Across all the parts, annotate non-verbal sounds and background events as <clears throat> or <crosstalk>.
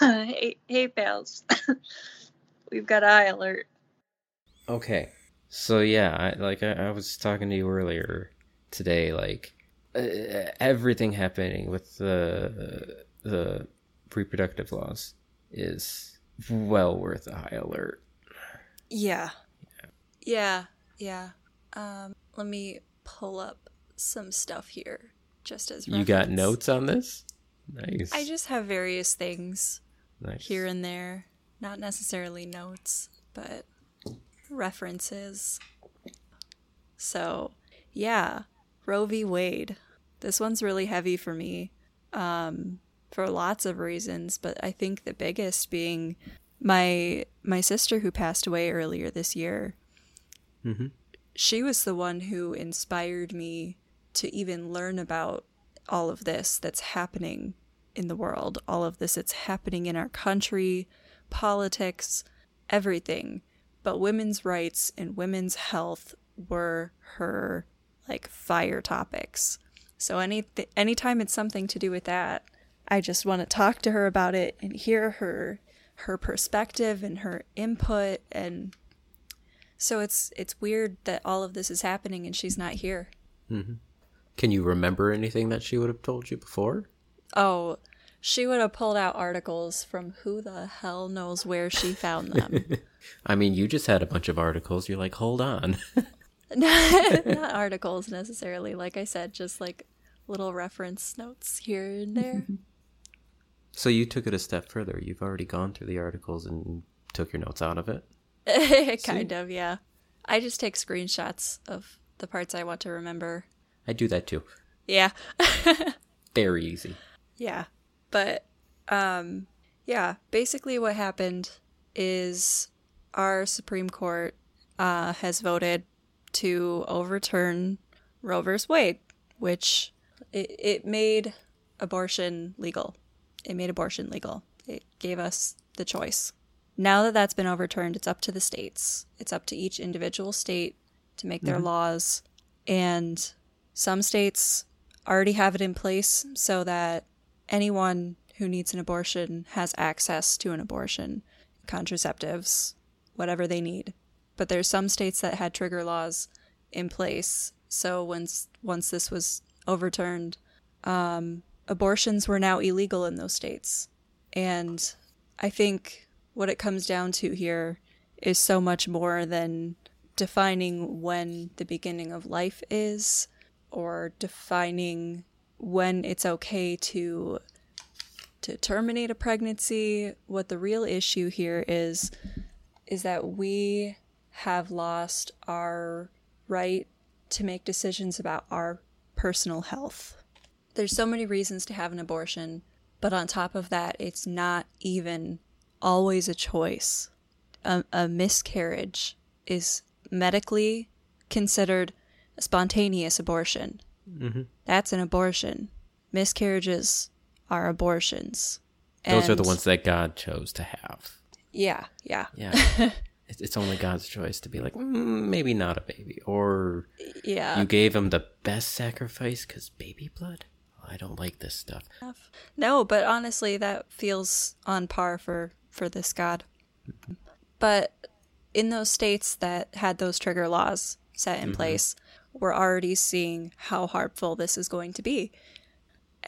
hey, hey, pals. <laughs> We've got high alert. Okay. So yeah, I, like I, I was talking to you earlier today, like uh, everything happening with the the reproductive laws is well worth a high alert. Yeah. Yeah. Yeah. Um, let me pull up some stuff here just as You got notes on this? Nice. I just have various things nice. here and there. Not necessarily notes, but references. So, yeah, Roe v. Wade. This one's really heavy for me um, for lots of reasons, but I think the biggest being my my sister who passed away earlier this year. Mhm. She was the one who inspired me to even learn about all of this that's happening in the world, all of this that's happening in our country, politics, everything. But women's rights and women's health were her like fire topics. So any anytime it's something to do with that, I just want to talk to her about it and hear her her perspective and her input and so it's it's weird that all of this is happening and she's not here. Mm-hmm. Can you remember anything that she would have told you before? Oh, she would have pulled out articles from who the hell knows where she found them. <laughs> I mean, you just had a bunch of articles. You're like, hold on. <laughs> Not articles necessarily, like I said, just like little reference notes here and there. <laughs> so you took it a step further. You've already gone through the articles and took your notes out of it. kind of, yeah. I just take screenshots of the parts I want to remember. I do that too. Yeah. Very easy. Yeah. But um yeah, basically what happened is our Supreme Court uh has voted to overturn Roe vs. Wade, which it, it made abortion legal. It made abortion legal. It gave us the choice. Now that that's been overturned, it's up to the states. It's up to each individual state to make their laws. And some states already have it in place so that anyone who needs an abortion has access to an abortion, contraceptives, whatever they need. But there's some states that had trigger laws in place. So once once this was overturned, um, abortions were now illegal in those states. And I think what it comes down to here is so much more than defining when the beginning of life is or defining when it's okay to to terminate a pregnancy what the real issue here is is that we have lost our right to make decisions about our personal health. There's so many reasons to have an abortion but on top of that it's not even always a choice. A, a miscarriage is medically considered a spontaneous abortion that's an abortion. Miscarriages are abortions. Those are the ones that God chose to have. Yeah, yeah, Yeah. <laughs> It's- only God's choice to be like, mm, maybe not a baby. Or yeah. you gave him the best sacrifice because baby blood? Oh, I don't like this stuff. No, but honestly, that feels on par for for this god. But in those states that had those trigger laws set in place, we're already seeing how harmful this is going to be.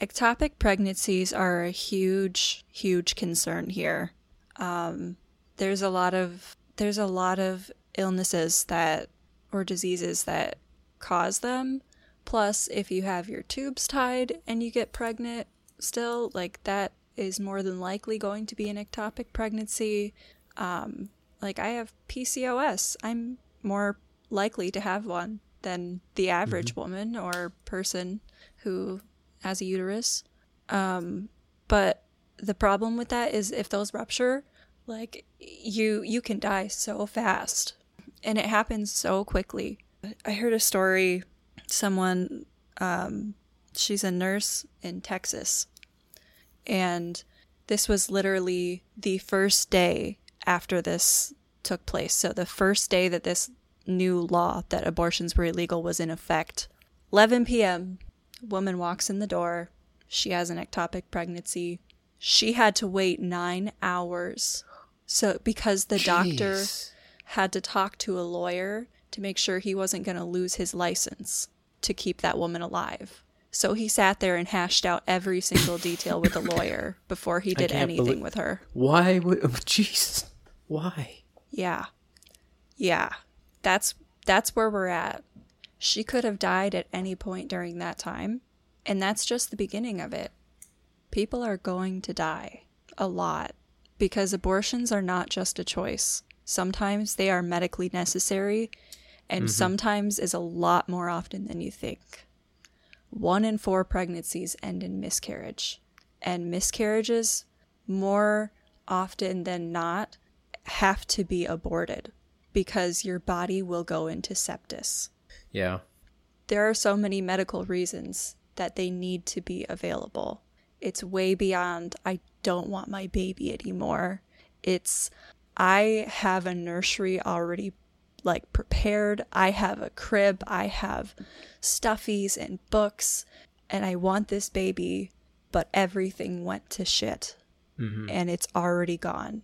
Ectopic pregnancies are a huge, huge concern here. Um, there's a lot of there's a lot of illnesses that or diseases that cause them. Plus, if you have your tubes tied and you get pregnant, still like that is more than likely going to be an ectopic pregnancy. Um, like I have PCOS, I'm more likely to have one than the average woman or person who has a uterus. Um, but the problem with that is if those rupture, like you you can die so fast, and it happens so quickly. I heard a story. Someone, um, she's a nurse in Texas, and this was literally the first day after this took place. So the first day that this new law that abortions were illegal was in effect. 11 p.m. Woman walks in the door. She has an ectopic pregnancy. she had to wait nine hours. So because the doctor had to talk to a lawyer to make sure he wasn't going to lose his license to keep that woman alive. So he sat there and hashed out every single detail with the <laughs> lawyer before he did anything belie- with her. Why would? <laughs> Jeez. Why? Yeah. Yeah. That's that's where we're at. She could have died at any point during that time, and that's just the beginning of it. People are going to die a lot because abortions are not just a choice. Sometimes they are medically necessary, and mm-hmm. sometimes is a lot more often than you think. One in four pregnancies end in miscarriage, and miscarriages more often than not have to be aborted because your body will go into sepsis. Yeah. There are so many medical reasons that they need to be available. It's way beyond, I don't want my baby anymore. It's, I have a nursery already like prepared. I have a crib. I have stuffies and books, and I want this baby, but everything went to shit mm-hmm. and it's already gone.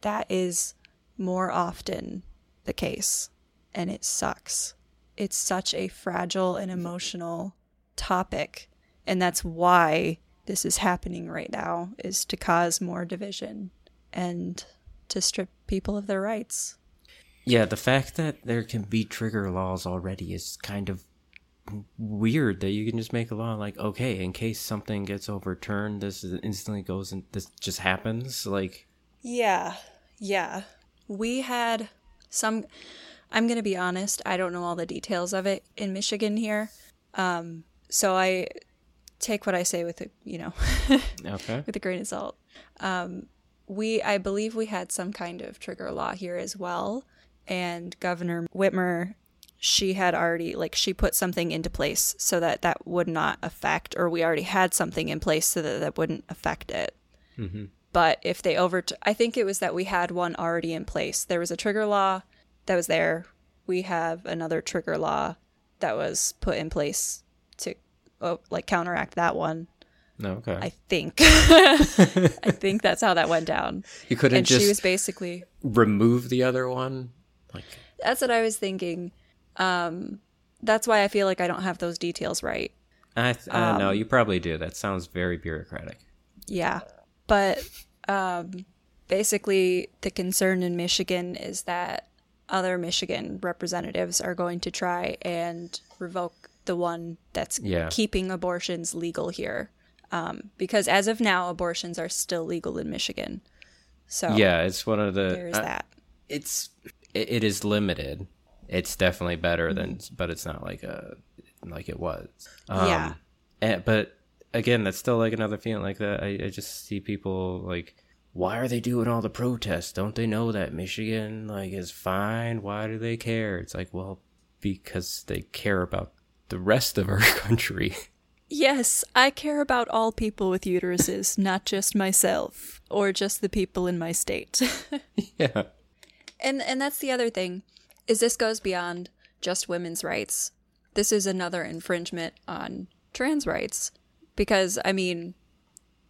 That is more often the case, and it sucks. It's such a fragile and emotional topic, and that's why this is happening right now is to cause more division and to strip people of their rights. Yeah, the fact that there can be trigger laws already is kind of weird that you can just make a law like okay in case something gets overturned this instantly goes and this just happens like Yeah, yeah. We had some. I'm going to be honest, I don't know all the details of it in Michigan here. Um, so I take what I say with a, you know, <laughs> okay with a grain of salt. Um, we, I believe we had some kind of trigger law here as well. And Governor Whitmer, she had already, like, she put something into place so that that would not affect, or we already had something in place so that that wouldn't affect it. But if they over, I think it was that we had one already in place. There was a trigger law that was there. We have another trigger law that was put in place to, oh, like, counteract that one. no okay I think. <laughs> I <laughs> think that's how that went down. you couldn't And just she was basically remove the other one like that's what I was thinking. Um that's why I feel like I don't have those details right. i th- uh, no you probably do that sounds very bureaucratic Yeah. But um basically the concern in Michigan is that other Michigan representatives are going to try and revoke the one that's Yeah. keeping abortions legal here. Um, because as of now, abortions are still legal in Michigan. So yeah it's one of the there's uh, that. it's it, it is limited it's definitely better than Mm-hmm. but it's not like a like it was um, Yeah. and, but again that's still like another feeling like that. I, I just see people like why are they doing all the protests? Don't they know that michigan like is fine? Why do they care? It's like well because they care about the rest of our <laughs> country. Yes, I care about all people with uteruses, not just myself or just the people in my state. <laughs> yeah. And and that's the other thing is this goes beyond just women's rights. This is another infringement on trans rights because I mean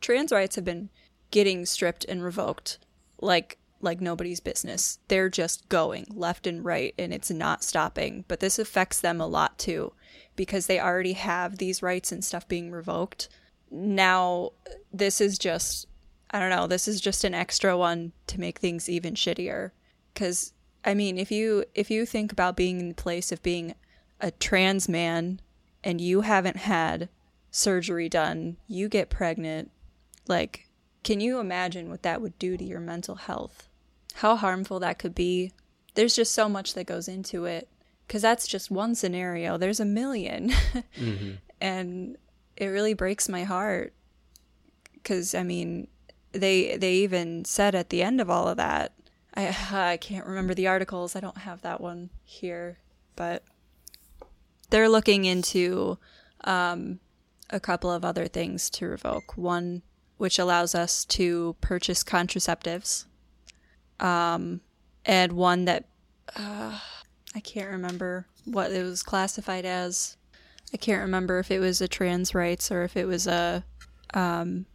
trans rights have been getting stripped and revoked like like nobody's business. They're just going left and right and it's not stopping. But this affects them a lot too because they already have these rights and stuff being revoked. Now this is just I don't know, this is just an extra one to make things even shittier cuz I mean, if you if you think about being in the place of being a trans man and you haven't had surgery done, you get pregnant, like can you imagine what that would do to your mental health? How harmful that could be? There's just so much that goes into it cuz that's just one scenario. There's a 1000000 <laughs> and it really breaks my heart cuz I mean, they they even said at the end of all of that I <sighs> I can't remember the articles. I don't have that one here, but they're looking into um, a couple of other things to revoke. One which allows us to purchase contraceptives, um, and one that uh, I can't remember what it was classified as. I can't remember if it was a trans rights or if it was a um,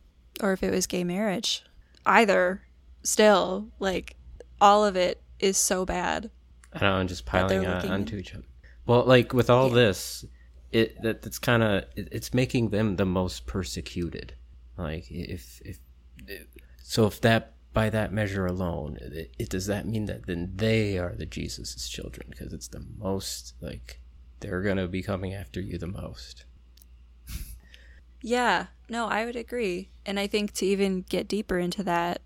or if it was gay marriage. Either, still, like, all of it is so bad. I don't know, just That they're piling on, onto each other. Well, like with all Yeah. this, it that that's kind of it, it's making them the most persecuted. Like if if so, if that by that measure alone, it, it does that mean that then they are the Jesus's children because it's the most like they're gonna be coming after you the most. Yeah, no, I would agree. And I think to even get deeper into that,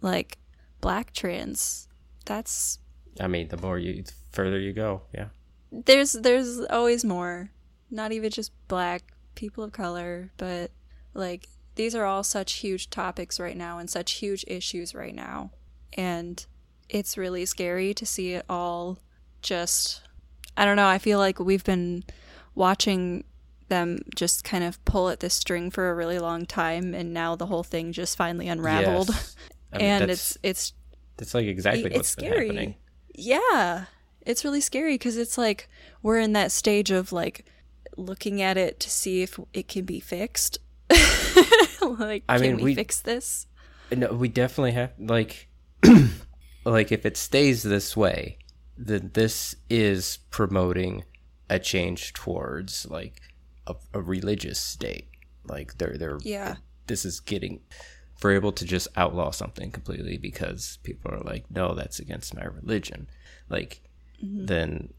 like, black trans, that's I mean, the more you the further you go, yeah. There's there's always more not even just black people of color but like these are all such huge topics right now and such huge issues right now and it's really scary to see it all just i don't know i feel like we've been watching them just kind of pull at this string for a really long time and now the whole thing just finally unraveled Yes. I mean, <laughs> and it's it's that's like exactly it's what's been scary. happening. Yeah. It's really scary because it's like we're in that stage of like looking at it to see if it can be fixed. <laughs> like, I can mean, we, we- fix this? No, we definitely have like <clears throat> like if it stays this way, then this is promoting a change towards like a, a religious state. Like they're they're Yeah. this is getting we're able to just outlaw something completely because people are like, no, that's against my religion. Like Mm-hmm. then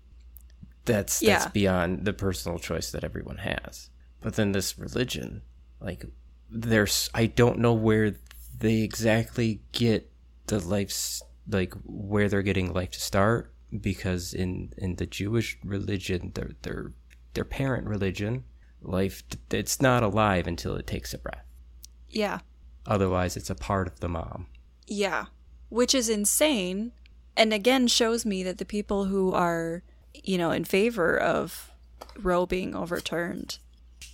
that's Yeah. that's beyond the personal choice that everyone has. But then this religion, like there's I don't know where they exactly get the life's like where they're getting life to start because in in the Jewish religion their their their parent religion life it's not alive until it takes a breath Yeah. otherwise it's a part of the mom Yeah. Which is insane. And again, shows me that the people who are, you know, in favor of Roe being overturned,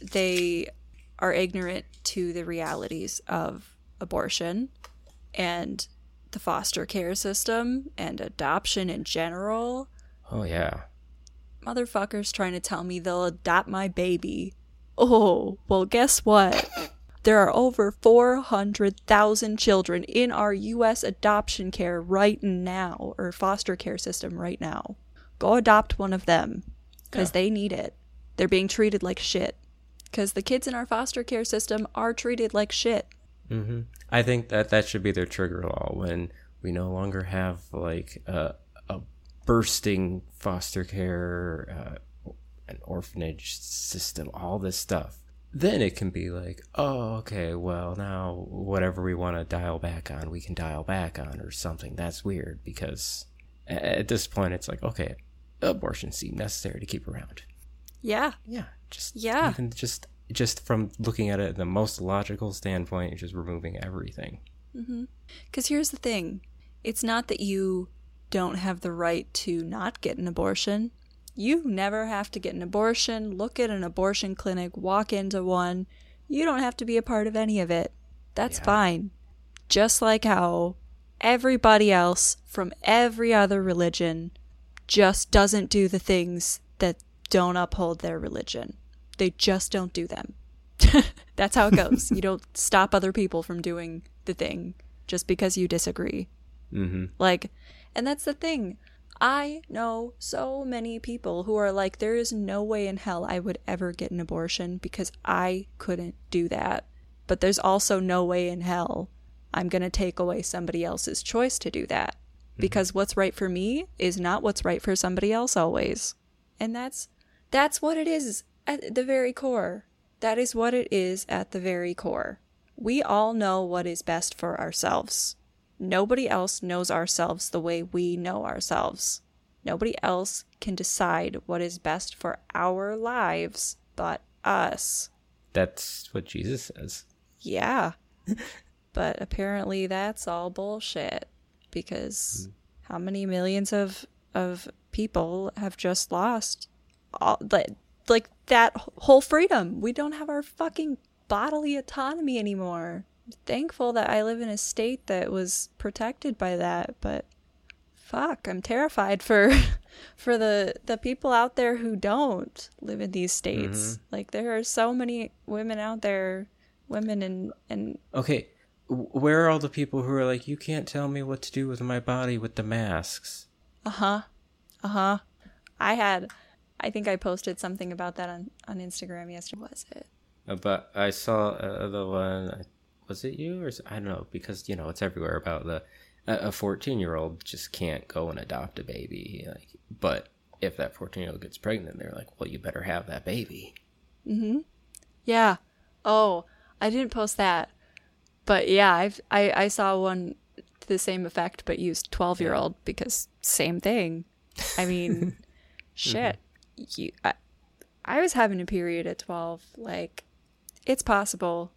they are ignorant to the realities of abortion and the foster care system and adoption in general. oh yeah Motherfuckers trying to tell me they'll adopt my baby. Oh, well, guess what? There are over 400,000 children in our U.S. adoption care right now, or foster care system right now. Go adopt one of them, because Yeah. they need it. They're being treated like shit. Because the kids in our foster care system are treated like shit. hmm I think that that should be their trigger law when we no longer have like a, a bursting foster care, uh, an orphanage system, all this stuff. Then it can be like, oh, okay, well now whatever we want to dial back on, we can dial back on or something. That's weird because at this point it's like, okay, abortion seemed necessary to keep around. Yeah. Yeah, just Yeah. even just just from looking at it the most logical standpoint, just removing everything. Mm-hmm. Because here's the thing it's not that you don't have the right to not get an abortion. You never have to get an abortion, look at an abortion clinic, walk into one. You don't have to be a part of any of it. That's Yeah. fine. Just like how everybody else from every other religion just doesn't do the things that don't uphold their religion. They just don't do them. <laughs> That's how it goes. you don't <laughs> stop other people from doing the thing just because you disagree. Mm-hmm. Like, and that's the thing. I know so many people who are like, there is no way in hell I would ever get an abortion because I couldn't do that. But there's also no way in hell I'm going to take away somebody else's choice to do that. Mm-hmm. Because what's right for me is not what's right for somebody else always. And that's that's what it is at the very core. That is what it is at the very core. We all know what is best for ourselves. Nobody else knows ourselves the way we know ourselves. Nobody else can decide what is best for our lives but us. That's what Jesus says. Yeah. <laughs> but apparently that's all bullshit because hmm. how many millions of of people have just lost all like like that whole freedom. We don't have our fucking bodily autonomy anymore. I'm thankful that I live in a state that was protected by that, but fuck, I'm terrified for <laughs> for the the people out there who don't live in these states. Like there are so many women out there women and and Okay, where are all the people who are like, you can't tell me what to do with my body with the masks? uh huh, uh huh. I had, I think I posted something about that on on Instagram yesterday. Was it? Uh, But I saw uh, the one. Was it you or I don't know because you know it's everywhere about the a fourteen year old just can't go and adopt a baby. Like, but if that fourteen year old gets pregnant, they're like, well, you better have that baby. Mm-hmm. Yeah. Oh, I didn't post that, but yeah, I've I I saw one to the same effect, but used twelve year old because same thing. I mean, <laughs> shit. You, I, I was having a period at twelve. Like, it's possible.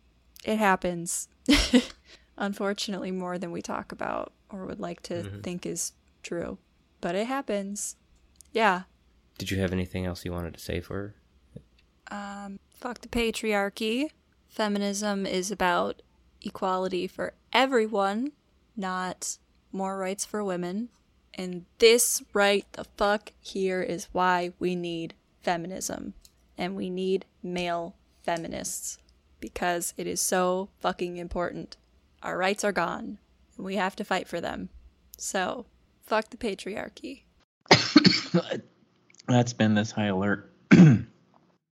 It happens. <laughs> Unfortunately, more than we talk about or would like to think is true, but it happens. Yeah. Did you have anything else you wanted to say for? her? Um, fuck the patriarchy. Feminism is about equality for everyone, not more rights for women. And this right the fuck here is why we need feminism. And we need male feminists. Because it is so fucking important. Our rights are gone. And we have to fight for them. So, fuck the patriarchy. <coughs> That's been this high alert. <coughs>